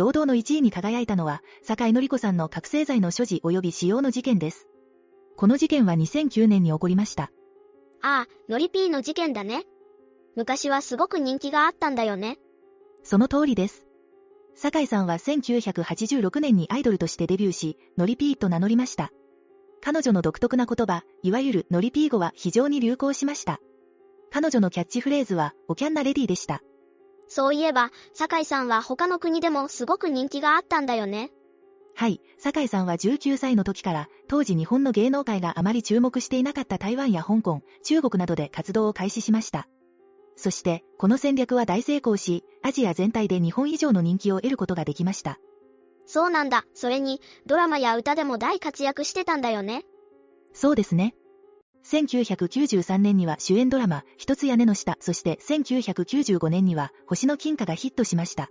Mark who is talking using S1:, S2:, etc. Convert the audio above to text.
S1: 堂々の1位に輝いたのは、坂井のり子さんの覚醒剤の所持及び使用の事件です。この事件は2009年に起こりました。
S2: ああ、のりぴーの事件だね。昔はすごく人気があったんだよね。
S1: その通りです。酒井さんは1986年にアイドルとしてデビューし、ノリピーと名乗りました。彼女の独特な言葉、いわゆるノリピー語は非常に流行しました。彼女のキャッチフレーズは、おキャンナレディでした。
S2: そういえば、酒井さんは他の国でもすごく人気があったんだよね。
S1: はい、酒井さんは19歳の時から、当時日本の芸能界があまり注目していなかった台湾や香港、中国などで活動を開始しました。そして、この戦略は大成功し、アジア全体で日本以上の人気を得ることができました。
S2: そうなんだ。それに、ドラマや歌でも大活躍してたんだよね。
S1: そうですね。1993年には主演ドラマ、一つ屋根の下、そして1995年には星の金貨がヒットしました。